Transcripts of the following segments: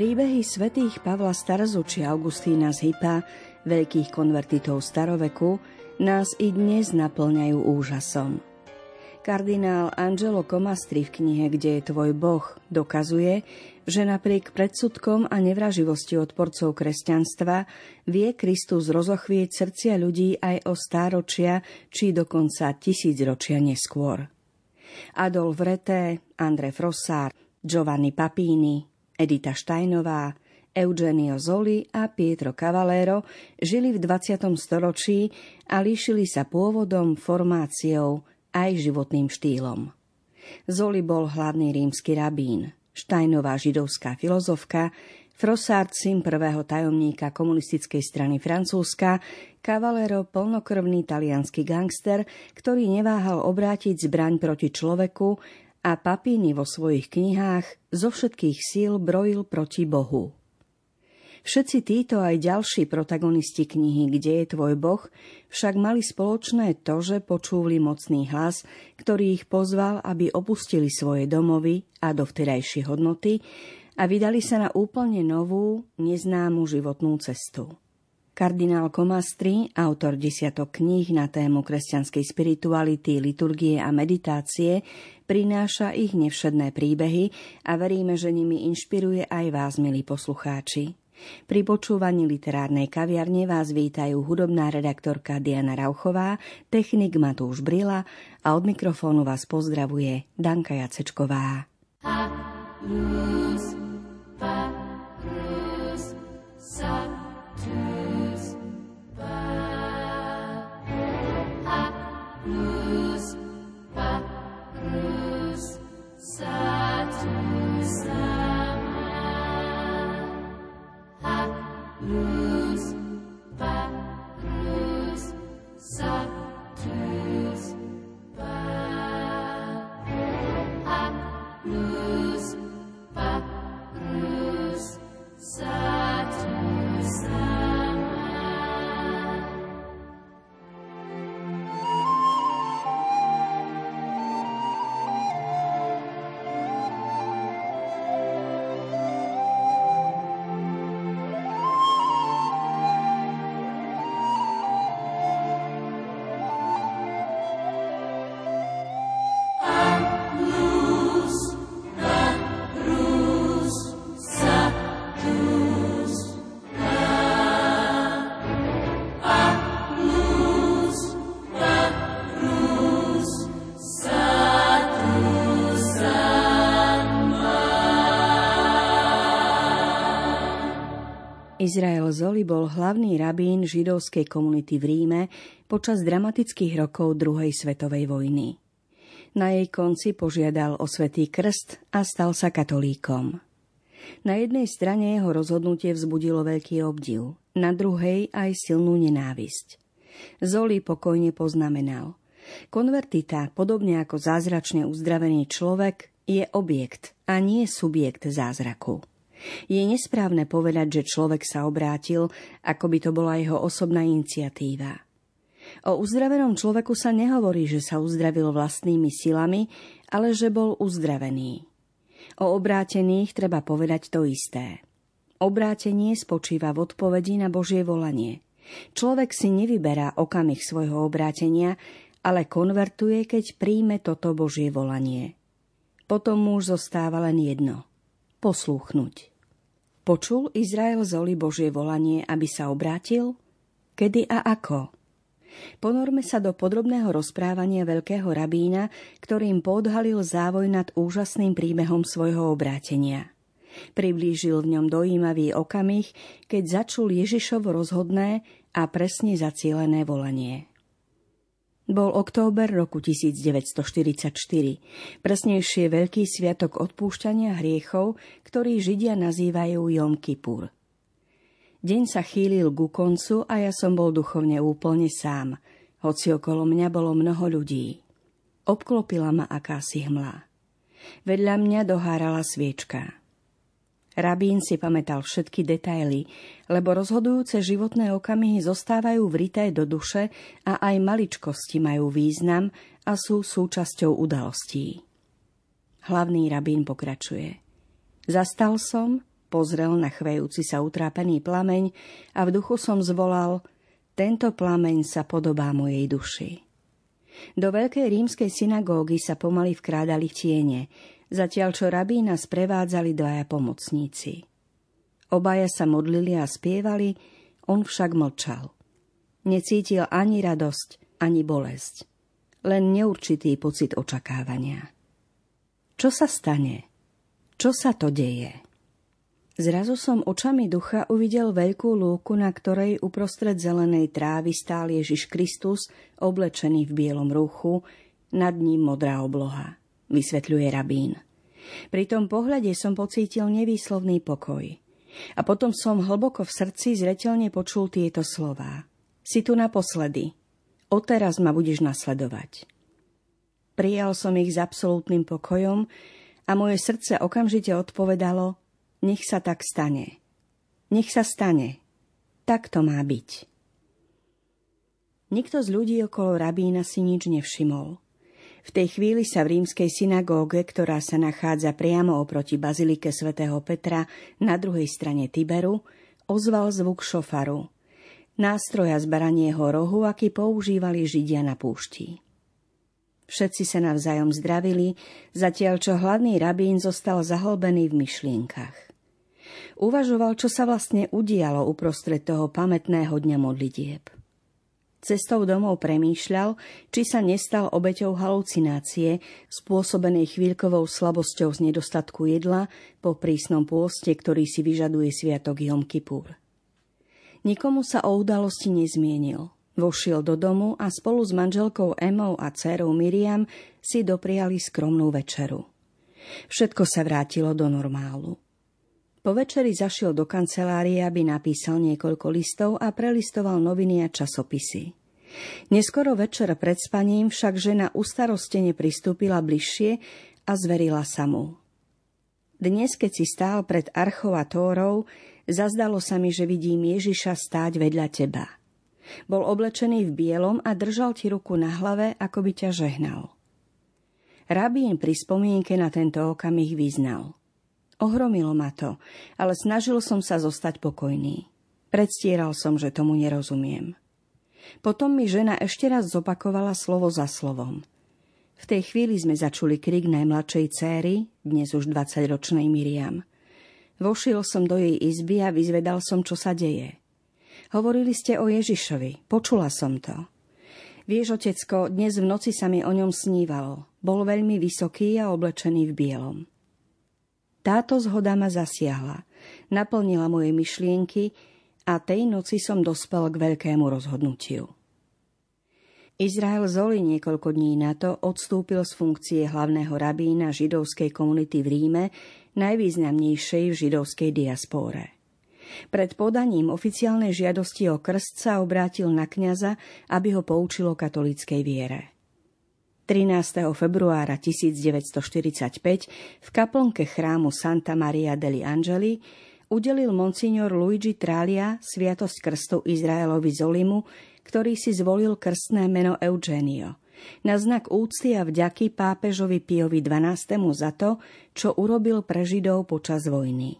Príbehy svätých Pavla Starzu či Augustína z Hypa, veľkých konvertitov staroveku, nás i dnes naplňajú úžasom. Kardinál Angelo Comastri v knihe Kde je tvoj Boh dokazuje, že napriek predsudkom a nevraživosti odporcov kresťanstva vie Kristus rozochvieť srdcia ľudí aj o stáročia či dokonca tisícročia neskôr. Adolf Reté, André Frossard, Giovanni Papini, Edita Štajnová, Eugenio Zoli a Pietro Cavallero žili v 20. storočí a líšili sa pôvodom, formáciou aj životným štýlom. Zoli bol hlavný rímsky rabín, Štajnová židovská filozofka, Frossard syn prvého tajomníka komunistickej strany Francúzska, Cavallero plnokrvný talianský gangster, ktorý neváhal obrátiť zbraň proti človeku a Papíny vo svojich knihách zo všetkých síl brojil proti Bohu. Všetci títo aj ďalší protagonisti knihy Kde je tvoj Boh však mali spoločné to, že počúvli mocný hlas, ktorý ich pozval, aby opustili svoje domovy a dovterajšie hodnoty a vydali sa na úplne novú, neznámu životnú cestu. Kardinál Komastri, autor desiatok kníh na tému kresťanskej spirituality, liturgie a meditácie, prináša ich nevšedné príbehy a veríme, že nimi inšpiruje aj vás, milí poslucháči. Pri počúvaní literárnej kaviarne vás vítajú hudobná redaktorka Diana Rauchová, technik Matúš Brila a od mikrofónu vás pozdravuje Danka Jacečková. lose, Izrael Zoli bol hlavný rabín židovskej komunity v Ríme počas dramatických rokov druhej svetovej vojny. Na jej konci požiadal o svetý krst a stal sa katolíkom. Na jednej strane jeho rozhodnutie vzbudilo veľký obdiv, na druhej aj silnú nenávisť. Zoli pokojne poznamenal. Konvertita, podobne ako zázračne uzdravený človek, je objekt a nie subjekt zázraku. Je nesprávne povedať, že človek sa obrátil, ako by to bola jeho osobná iniciatíva. O uzdravenom človeku sa nehovorí, že sa uzdravil vlastnými silami, ale že bol uzdravený. O obrátených treba povedať to isté. Obrátenie spočíva v odpovedi na Božie volanie. Človek si nevyberá okamih svojho obrátenia, ale konvertuje, keď príjme toto Božie volanie. Potom muž zostáva len jedno – poslúchnuť. Počul Izrael Zoli Božie volanie, aby sa obrátil? Kedy a ako? Ponorme sa do podrobného rozprávania veľkého rabína, ktorým podhalil závoj nad úžasným príbehom svojho obrátenia. Priblížil v ňom dojímavý okamih, keď začul Ježišovo rozhodné a presne zacielené volanie. Bol október roku 1944, presnejšie Veľký sviatok odpúšťania hriechov, ktorý Židia nazývajú Jom Kippur. Deň sa chýlil ku koncu a ja som bol duchovne úplne sám, hoci okolo mňa bolo mnoho ľudí. Obklopila ma akási hmla. Vedľa mňa dohárala sviečka. Rabín si pamätal všetky detaily, lebo rozhodujúce životné okamihy zostávajú vrité do duše a aj maličkosti majú význam a sú súčasťou udalostí. Hlavný rabín pokračuje. Zastal som Pozrel na chvejúci sa utrápený plameň a v duchu som zvolal Tento plameň sa podobá mojej duši. Do veľkej rímskej synagógy sa pomaly vkrádali tiene, zatiaľ čo rabína sprevádzali dvaja pomocníci. Obaja sa modlili a spievali, on však mlčal. Necítil ani radosť, ani bolesť. Len neurčitý pocit očakávania. Čo sa stane? Čo sa to deje? Zrazu som očami ducha uvidel veľkú lúku, na ktorej uprostred zelenej trávy stál Ježiš Kristus, oblečený v bielom ruchu, nad ním modrá obloha, vysvetľuje rabín. Pri tom pohľade som pocítil nevýslovný pokoj. A potom som hlboko v srdci zretelne počul tieto slová. Si tu naposledy. Odteraz ma budeš nasledovať. Prijal som ich s absolútnym pokojom a moje srdce okamžite odpovedalo, nech sa tak stane. Nech sa stane. Tak to má byť. Nikto z ľudí okolo rabína si nič nevšimol. V tej chvíli sa v rímskej synagóge, ktorá sa nachádza priamo oproti bazilike svätého Petra na druhej strane Tiberu, ozval zvuk šofaru, nástroja z baranieho rohu, aký používali Židia na púšti. Všetci sa navzájom zdravili, zatiaľ čo hlavný rabín zostal zahlbený v myšlienkach. Uvažoval, čo sa vlastne udialo uprostred toho pamätného dňa modlitieb. Cestou domov premýšľal, či sa nestal obeťou halucinácie, spôsobenej chvíľkovou slabosťou z nedostatku jedla po prísnom pôste, ktorý si vyžaduje sviatok Jom Kippur. Nikomu sa o udalosti nezmienil. Vošiel do domu a spolu s manželkou Emou a dcerou Miriam si dopriali skromnú večeru. Všetko sa vrátilo do normálu. Po večeri zašiel do kancelárie, aby napísal niekoľko listov a prelistoval noviny a časopisy. Neskoro večer pred spaním však žena ustarostene pristúpila bližšie a zverila sa mu. Dnes, keď si stál pred archou a tórou, zazdalo sa mi, že vidím Ježiša stáť vedľa teba. Bol oblečený v bielom a držal ti ruku na hlave, ako by ťa žehnal. Rabín pri spomienke na tento okamih vyznal – Ohromilo ma to, ale snažil som sa zostať pokojný. Predstieral som, že tomu nerozumiem. Potom mi žena ešte raz zopakovala slovo za slovom. V tej chvíli sme začuli krik najmladšej céry, dnes už 20-ročnej Miriam. Vošiel som do jej izby a vyzvedal som, čo sa deje. Hovorili ste o Ježišovi, počula som to. Vieš, otecko, dnes v noci sa mi o ňom snívalo. Bol veľmi vysoký a oblečený v bielom. Táto zhoda ma zasiahla, naplnila moje myšlienky a tej noci som dospel k veľkému rozhodnutiu. Izrael Zoli niekoľko dní na to odstúpil z funkcie hlavného rabína židovskej komunity v Ríme, najvýznamnejšej v židovskej diaspóre. Pred podaním oficiálnej žiadosti o krst sa obrátil na kňaza, aby ho poučilo katolíckej viere. 13. februára 1945 v kaplnke chrámu Santa Maria degli Angeli udelil monsignor Luigi Tralia sviatosť krstu Izraelovi Zolimu, ktorý si zvolil krstné meno Eugenio. Na znak úcty a vďaky pápežovi Piovi XII za to, čo urobil pre Židov počas vojny.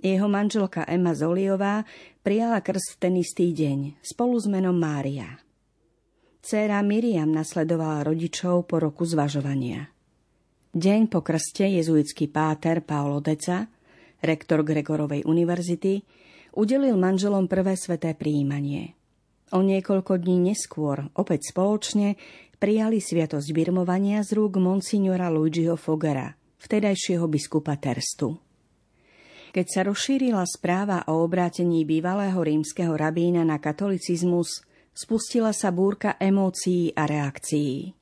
Jeho manželka Emma Zoliová prijala krst v ten istý deň spolu s menom Mária. Céra Miriam nasledovala rodičov po roku zvažovania. Deň po krste jezuitský páter Paolo Deca, rektor Gregorovej univerzity, udelil manželom prvé sveté príjmanie. O niekoľko dní neskôr, opäť spoločne, prijali sviatosť birmovania z rúk monsignora Luigiho Fogera, vtedajšieho biskupa Terstu. Keď sa rozšírila správa o obrátení bývalého rímskeho rabína na katolicizmus, spustila sa búrka emócií a reakcií.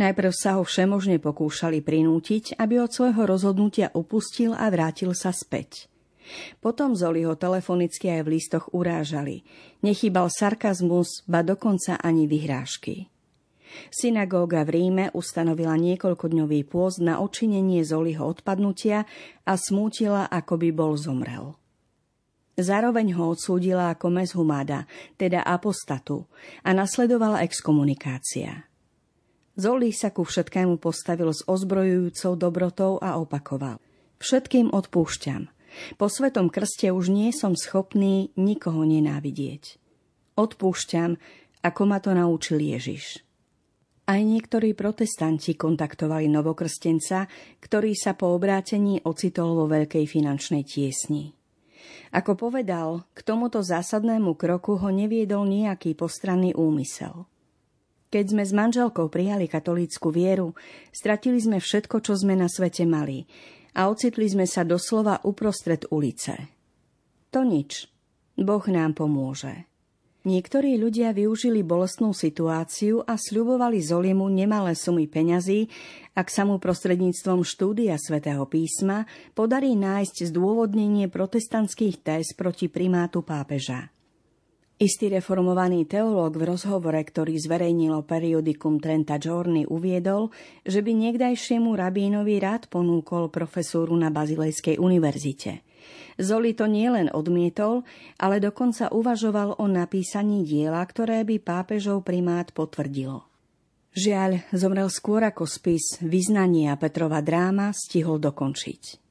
Najprv sa ho všemožne pokúšali prinútiť, aby od svojho rozhodnutia upustil a vrátil sa späť. Potom Zoli ho telefonicky aj v listoch urážali. Nechýbal sarkazmus, ba dokonca ani vyhrážky. Synagóga v Ríme ustanovila niekoľkodňový pôst na očinenie Zoliho odpadnutia a smútila, ako by bol zomrel. Zároveň ho odsúdila ako mezhumada, teda apostatu, a nasledovala exkomunikácia. Zolí sa ku všetkému postavil s ozbrojujúcou dobrotou a opakoval. Všetkým odpúšťam. Po svetom krste už nie som schopný nikoho nenávidieť. Odpúšťam, ako ma to naučil Ježiš. Aj niektorí protestanti kontaktovali novokrstenca, ktorý sa po obrátení ocitol vo veľkej finančnej tiesni. Ako povedal, k tomuto zásadnému kroku ho neviedol nejaký postranný úmysel. Keď sme s manželkou prijali katolícku vieru, stratili sme všetko, čo sme na svete mali a ocitli sme sa doslova uprostred ulice. To nič. Boh nám pomôže. Niektorí ľudia využili bolestnú situáciu a sľubovali Zolimu nemalé sumy peňazí, ak sa mu prostredníctvom štúdia svätého písma podarí nájsť zdôvodnenie protestantských téz proti primátu pápeža. Istý reformovaný teológ v rozhovore, ktorý zverejnilo periodikum Trenta Giorni, uviedol, že by niekdajšiemu rabínovi rád ponúkol profesúru na Bazilejskej univerzite – Zoli to nielen odmietol, ale dokonca uvažoval o napísaní diela, ktoré by pápežov primát potvrdilo. Žiaľ, zomrel skôr ako spis Vyznania Petrova dráma stihol dokončiť.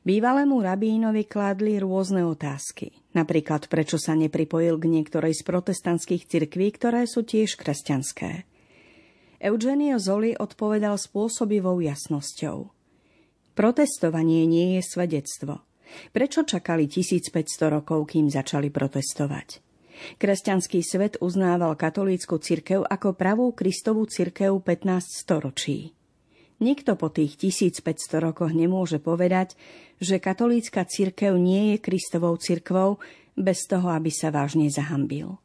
Bývalému rabínovi kladli rôzne otázky. Napríklad, prečo sa nepripojil k niektorej z protestantských cirkví, ktoré sú tiež kresťanské. Eugenio Zoli odpovedal spôsobivou jasnosťou. Protestovanie nie je svedectvo. Prečo čakali 1500 rokov, kým začali protestovať? Kresťanský svet uznával katolícku cirkev ako pravú Kristovú cirkev 15 storočí. Nikto po tých 1500 rokoch nemôže povedať, že katolícka cirkev nie je Kristovou cirkvou bez toho, aby sa vážne zahambil.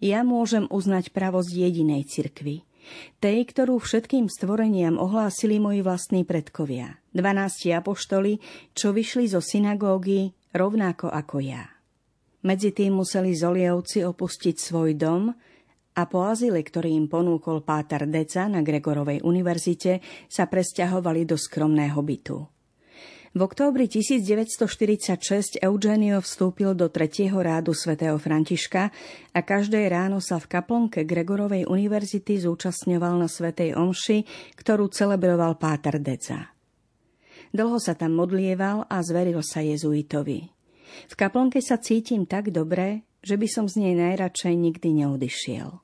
Ja môžem uznať pravosť jedinej cirkvy – tej, ktorú všetkým stvoreniam ohlásili moji vlastní predkovia, dvanácti apoštoli, čo vyšli zo synagógy rovnako ako ja. Medzi tým museli zolievci opustiť svoj dom a po azile, ktorý im ponúkol Pátar Deca na Gregorovej univerzite, sa presťahovali do skromného bytu. V októbri 1946 Eugenio vstúpil do tretieho rádu svätého Františka a každé ráno sa v kaplnke Gregorovej univerzity zúčastňoval na svätej omši, ktorú celebroval Páter Deca. Dlho sa tam modlieval a zveril sa jezuitovi. V kaplnke sa cítim tak dobre, že by som z nej najradšej nikdy neodišiel.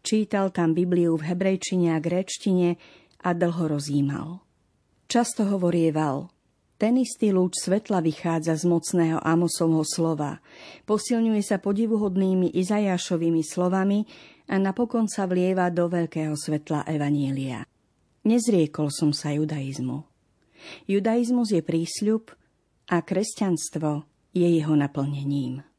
Čítal tam Bibliu v hebrejčine a gréčtine a dlho rozímal. Často hovorieval – ten istý lúč svetla vychádza z mocného Amosovho slova, posilňuje sa podivuhodnými Izajášovými slovami a napokon sa vlieva do veľkého svetla Evanielia. Nezriekol som sa judaizmu. Judaizmus je prísľub a kresťanstvo je jeho naplnením.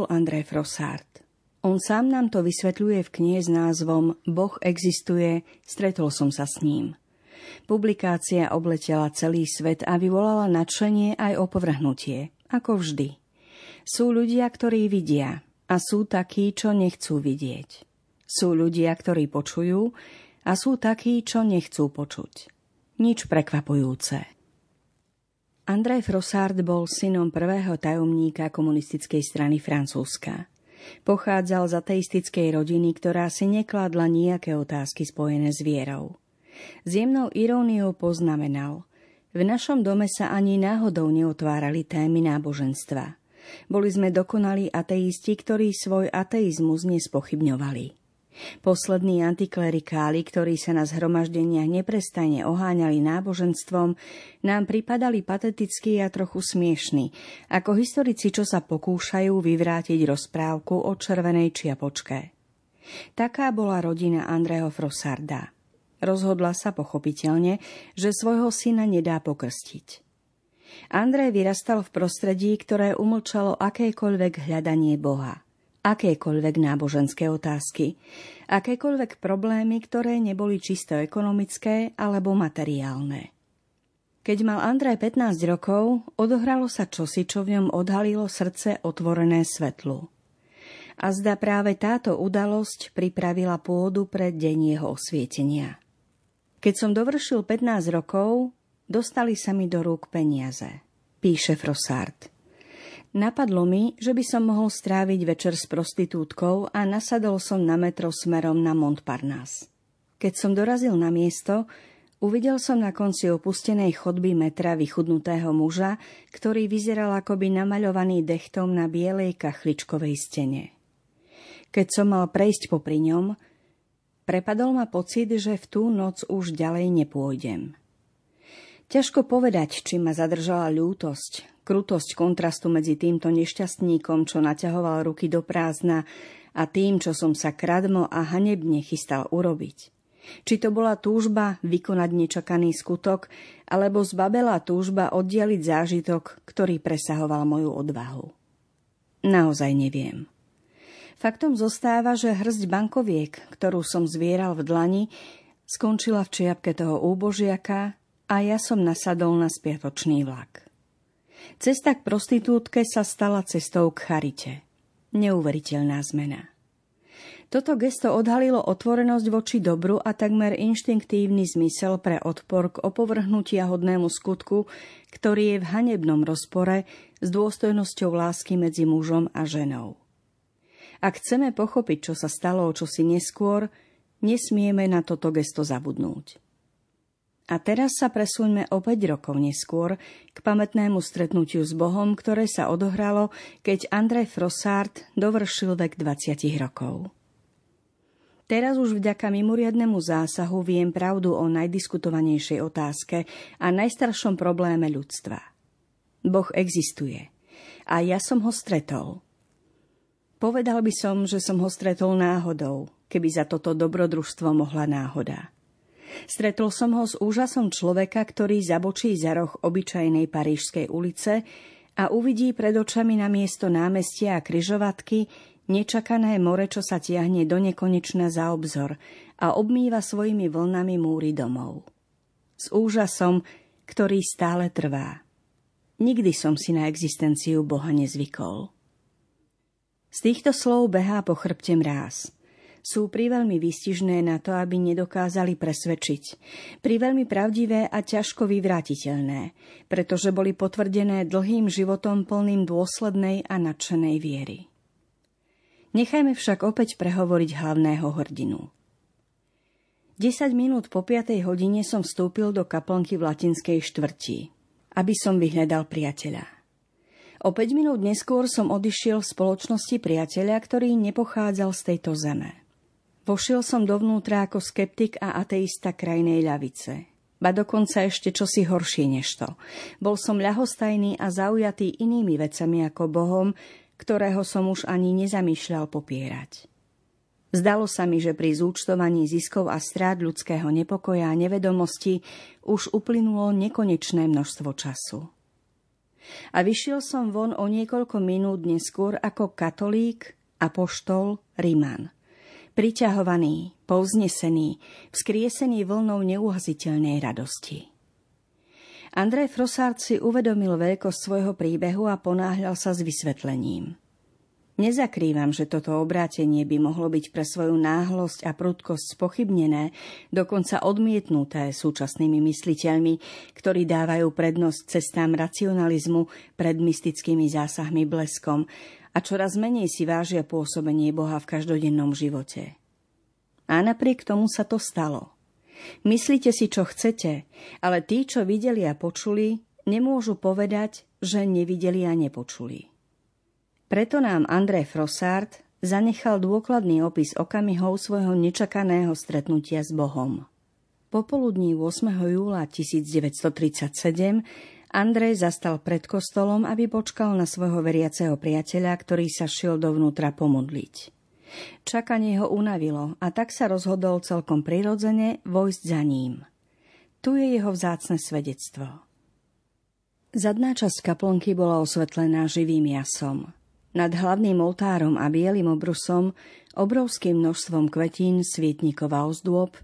Bol Andrej Frossard? On sám nám to vysvetľuje v knihe s názvom Boh existuje, stretol som sa s ním. Publikácia obletela celý svet a vyvolala nadšenie aj opovrhnutie, ako vždy. Sú ľudia, ktorí vidia a sú takí, čo nechcú vidieť. Sú ľudia, ktorí počujú a sú takí, čo nechcú počuť. Nič prekvapujúce. Andrej Frossard bol synom prvého tajomníka komunistickej strany Francúzska. Pochádzal z ateistickej rodiny, ktorá si nekladla nejaké otázky spojené s vierou. S jemnou iróniou poznamenal V našom dome sa ani náhodou neotvárali témy náboženstva. Boli sme dokonalí ateisti, ktorí svoj ateizmus nespochybňovali. Poslední antiklerikáli, ktorí sa na zhromaždeniach neprestajne oháňali náboženstvom, nám pripadali patetickí a trochu smiešní, ako historici, čo sa pokúšajú vyvrátiť rozprávku o červenej čiapočke. Taká bola rodina Andreho Frossarda. Rozhodla sa pochopiteľne, že svojho syna nedá pokrstiť. Andrej vyrastal v prostredí, ktoré umlčalo akékoľvek hľadanie Boha – akékoľvek náboženské otázky, akékoľvek problémy, ktoré neboli čisto ekonomické alebo materiálne. Keď mal Andrej 15 rokov, odohralo sa čosi, čo v ňom odhalilo srdce otvorené svetlu. A zda práve táto udalosť pripravila pôdu pre deň jeho osvietenia. Keď som dovršil 15 rokov, dostali sa mi do rúk peniaze, píše Frossard. Napadlo mi, že by som mohol stráviť večer s prostitútkou a nasadol som na metro smerom na Montparnasse. Keď som dorazil na miesto, uvidel som na konci opustenej chodby metra vychudnutého muža, ktorý vyzeral akoby namaľovaný dechtom na bielej kachličkovej stene. Keď som mal prejsť popri ňom, prepadol ma pocit, že v tú noc už ďalej nepôjdem. Ťažko povedať, či ma zadržala ľútosť, krutosť kontrastu medzi týmto nešťastníkom, čo naťahoval ruky do prázdna, a tým, čo som sa kradmo a hanebne chystal urobiť. Či to bola túžba vykonať nečakaný skutok, alebo zbabela túžba oddialiť zážitok, ktorý presahoval moju odvahu. Naozaj neviem. Faktom zostáva, že hrzť bankoviek, ktorú som zvieral v dlani, skončila v čiapke toho úbožiaka a ja som nasadol na spiatočný vlak. Cesta k prostitútke sa stala cestou k charite. Neuveriteľná zmena. Toto gesto odhalilo otvorenosť voči dobru a takmer inštinktívny zmysel pre odpor k opovrhnutia hodnému skutku, ktorý je v hanebnom rozpore s dôstojnosťou lásky medzi mužom a ženou. Ak chceme pochopiť, čo sa stalo o čosi neskôr, nesmieme na toto gesto zabudnúť. A teraz sa presúňme o 5 rokov neskôr k pamätnému stretnutiu s Bohom, ktoré sa odohralo, keď Andrej Frossard dovršil vek 20 rokov. Teraz už vďaka mimoriadnemu zásahu viem pravdu o najdiskutovanejšej otázke a najstaršom probléme ľudstva. Boh existuje. A ja som ho stretol. Povedal by som, že som ho stretol náhodou, keby za toto dobrodružstvo mohla náhoda. Stretol som ho s úžasom človeka, ktorý zabočí za roh obyčajnej parížskej ulice a uvidí pred očami na miesto námestia a kryžovatky nečakané more, čo sa tiahne do nekonečna za obzor a obmýva svojimi vlnami múry domov. S úžasom, ktorý stále trvá. Nikdy som si na existenciu Boha nezvykol. Z týchto slov behá po chrbte mráz sú priveľmi výstižné na to, aby nedokázali presvedčiť. Priveľmi pravdivé a ťažko vyvrátiteľné, pretože boli potvrdené dlhým životom plným dôslednej a nadšenej viery. Nechajme však opäť prehovoriť hlavného hrdinu. 10 minút po 5. hodine som vstúpil do kaplnky v latinskej štvrti, aby som vyhľadal priateľa. O 5 minút neskôr som odišiel v spoločnosti priateľa, ktorý nepochádzal z tejto zeme. Vošiel som dovnútra ako skeptik a ateista krajnej ľavice. Ba dokonca ešte čosi horšie než to. Bol som ľahostajný a zaujatý inými vecami ako Bohom, ktorého som už ani nezamýšľal popierať. Zdalo sa mi, že pri zúčtovaní ziskov a strát ľudského nepokoja a nevedomosti už uplynulo nekonečné množstvo času. A vyšiel som von o niekoľko minút neskôr ako katolík, apoštol, Riman. Priťahovaný, povznesený, vzkriesený vlnou neuhaziteľnej radosti. Andrej Frosard si uvedomil veľkosť svojho príbehu a ponáhľal sa s vysvetlením. Nezakrývam, že toto obrátenie by mohlo byť pre svoju náhlosť a prudkosť spochybnené, dokonca odmietnuté súčasnými mysliteľmi, ktorí dávajú prednosť cestám racionalizmu pred mystickými zásahmi bleskom a čoraz menej si vážia pôsobenie Boha v každodennom živote. A napriek tomu sa to stalo. Myslíte si, čo chcete, ale tí, čo videli a počuli, nemôžu povedať, že nevideli a nepočuli. Preto nám André Frossard zanechal dôkladný opis okamihov svojho nečakaného stretnutia s Bohom. Popoludní 8. júla 1937 Andrej zastal pred kostolom, aby počkal na svojho veriaceho priateľa, ktorý sa šiel dovnútra pomodliť. Čakanie ho unavilo a tak sa rozhodol celkom prirodzene vojsť za ním. Tu je jeho vzácne svedectvo. Zadná časť kaplnky bola osvetlená živým jasom. Nad hlavným oltárom a bielým obrusom, obrovským množstvom kvetín, svietnikov a ozdôb,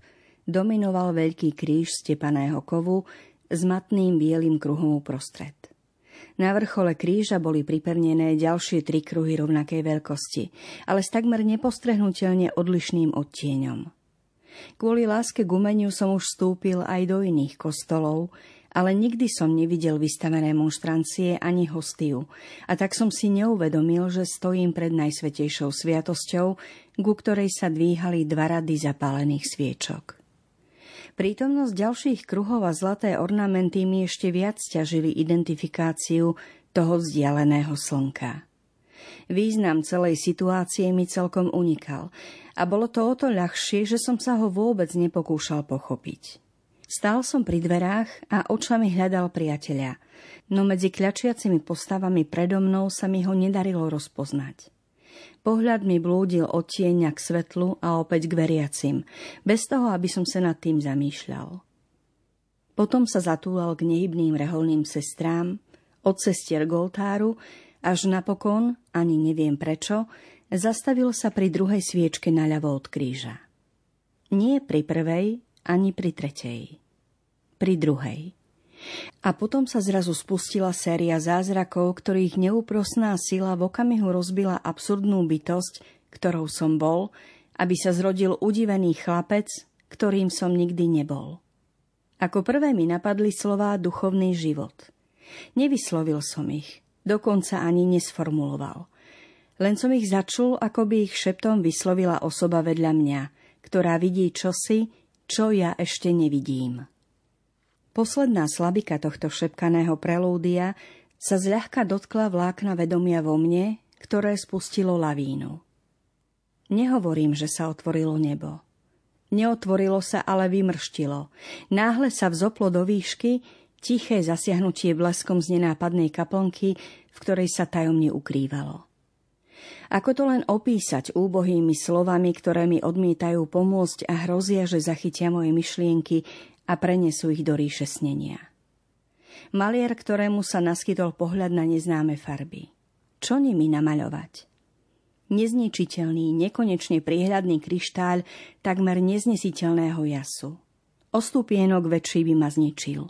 dominoval veľký kríž stepaného kovu s matným bielým kruhom uprostred. Na vrchole kríža boli pripevnené ďalšie tri kruhy rovnakej veľkosti, ale s takmer nepostrehnutelne odlišným odtieňom. Kvôli láske k umeniu som už vstúpil aj do iných kostolov, ale nikdy som nevidel vystavené monštrancie ani hostiu a tak som si neuvedomil, že stojím pred najsvetejšou sviatosťou, ku ktorej sa dvíhali dva rady zapálených sviečok. Prítomnosť ďalších kruhov a zlaté ornamenty mi ešte viac ťažili identifikáciu toho vzdialeného slnka. Význam celej situácie mi celkom unikal a bolo to o to ľahšie, že som sa ho vôbec nepokúšal pochopiť. Stál som pri dverách a očami hľadal priateľa, no medzi kľačiacimi postavami predo mnou sa mi ho nedarilo rozpoznať. Pohľad mi blúdil od tieňa k svetlu a opäť k veriacim, bez toho, aby som sa nad tým zamýšľal. Potom sa zatúlal k nehybným reholným sestrám, od sestier k oltáru, až napokon, ani neviem prečo, zastavil sa pri druhej sviečke naľavo od kríža. Nie pri prvej, ani pri tretej. Pri druhej. A potom sa zrazu spustila séria zázrakov, ktorých neúprosná sila v okamihu rozbila absurdnú bytosť, ktorou som bol, aby sa zrodil udivený chlapec, ktorým som nikdy nebol. Ako prvé mi napadli slová duchovný život. Nevyslovil som ich, dokonca ani nesformuloval. Len som ich začul, ako by ich šeptom vyslovila osoba vedľa mňa, ktorá vidí čosi, čo ja ešte nevidím. Posledná slabika tohto šepkaného prelúdia sa zľahka dotkla vlákna vedomia vo mne, ktoré spustilo lavínu. Nehovorím, že sa otvorilo nebo. Neotvorilo sa, ale vymrštilo. Náhle sa vzoplo do výšky tiché zasiahnutie bleskom z nenápadnej kaplnky, v ktorej sa tajomne ukrývalo. Ako to len opísať úbohými slovami, ktoré mi odmietajú pomôcť a hrozia, že zachytia moje myšlienky a prenesú ich do ríše snenia. Malier, ktorému sa naskytol pohľad na neznáme farby. Čo nimi namaľovať? Nezničiteľný, nekonečne priehľadný kryštáľ takmer neznesiteľného jasu. Ostupienok väčší by ma zničil.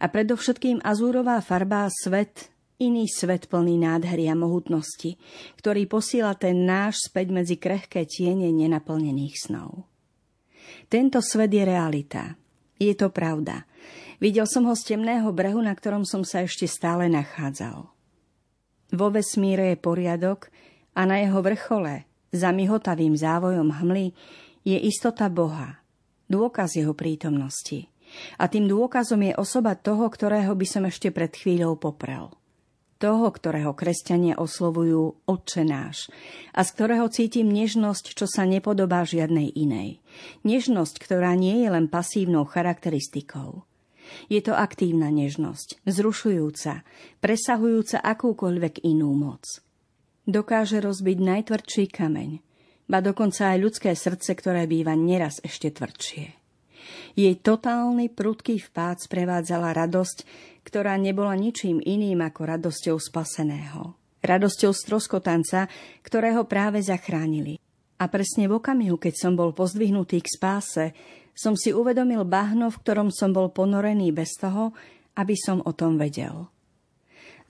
A predovšetkým azúrová farba svet iný svet plný nádhery a mohutnosti, ktorý posiela ten náš späť medzi krehké tiene nenaplnených snov. Tento svet je realita. Je to pravda. Videl som ho z temného brehu, na ktorom som sa ešte stále nachádzal. Vo vesmíre je poriadok a na jeho vrchole, za myhotavým závojom hmly, je istota Boha, dôkaz jeho prítomnosti. A tým dôkazom je osoba toho, ktorého by som ešte pred chvíľou poprel toho, ktorého kresťania oslovujú Otče náš a z ktorého cítim nežnosť, čo sa nepodobá žiadnej inej. Nežnosť, ktorá nie je len pasívnou charakteristikou. Je to aktívna nežnosť, vzrušujúca, presahujúca akúkoľvek inú moc. Dokáže rozbiť najtvrdší kameň, ba dokonca aj ľudské srdce, ktoré býva neraz ešte tvrdšie. Jej totálny prudký vpád sprevádzala radosť, ktorá nebola ničím iným ako radosťou spaseného. Radosťou stroskotanca, ktorého práve zachránili. A presne v okamihu, keď som bol pozdvihnutý k spáse, som si uvedomil bahno, v ktorom som bol ponorený bez toho, aby som o tom vedel.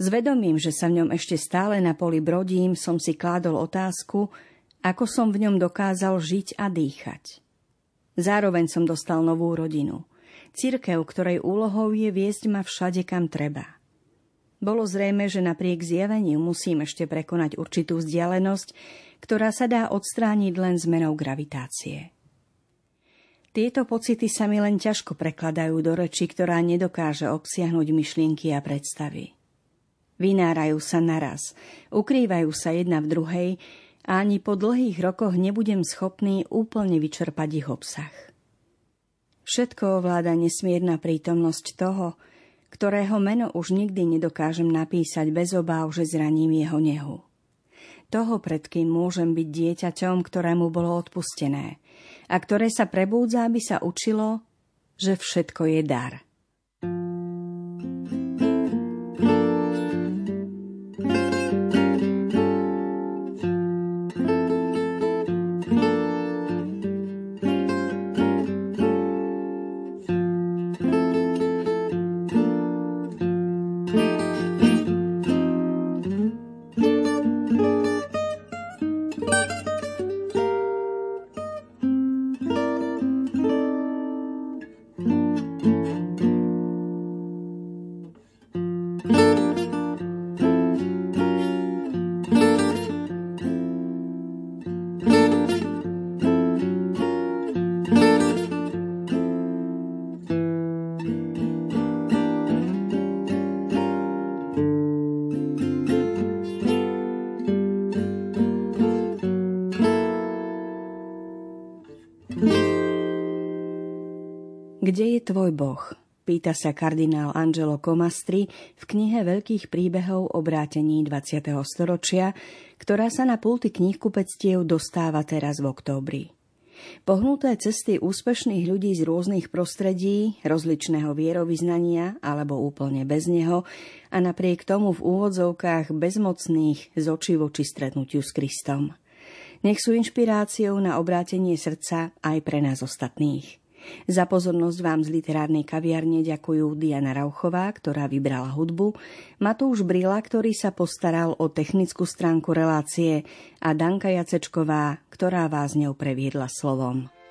S vedomím, že sa v ňom ešte stále na poli brodím, som si kládol otázku, ako som v ňom dokázal žiť a dýchať. Zároveň som dostal novú rodinu. Cirkev, ktorej úlohou je viesť ma všade, kam treba. Bolo zrejme, že napriek zjaveniu musím ešte prekonať určitú vzdialenosť, ktorá sa dá odstrániť len zmenou gravitácie. Tieto pocity sa mi len ťažko prekladajú do reči, ktorá nedokáže obsiahnuť myšlienky a predstavy. Vynárajú sa naraz, ukrývajú sa jedna v druhej a ani po dlhých rokoch nebudem schopný úplne vyčerpať ich obsah. Všetko ovláda nesmierna prítomnosť toho, ktorého meno už nikdy nedokážem napísať bez obáv, že zraním jeho nehu. Toho, pred kým môžem byť dieťaťom, ktorému bolo odpustené a ktoré sa prebúdza, aby sa učilo, že všetko je dar – Kde je tvoj Boh? Pýta sa kardinál Angelo Comastri v knihe Veľkých príbehov obrátení 20. storočia, ktorá sa na pulty knihkupectiev dostáva teraz v októbri. Pohnuté cesty úspešných ľudí z rôznych prostredí, rozličného vierovýznania alebo úplne bez neho a napriek tomu v úvodzovkách bezmocných z očí voči stretnutiu s Kristom. Nech sú inšpiráciou na obrátenie srdca aj pre nás ostatných. Za pozornosť vám z literárnej kaviarne ďakujú Diana Rauchová, ktorá vybrala hudbu, Matúš Brila, ktorý sa postaral o technickú stránku relácie a Danka Jacečková, ktorá vás ňou previedla slovom.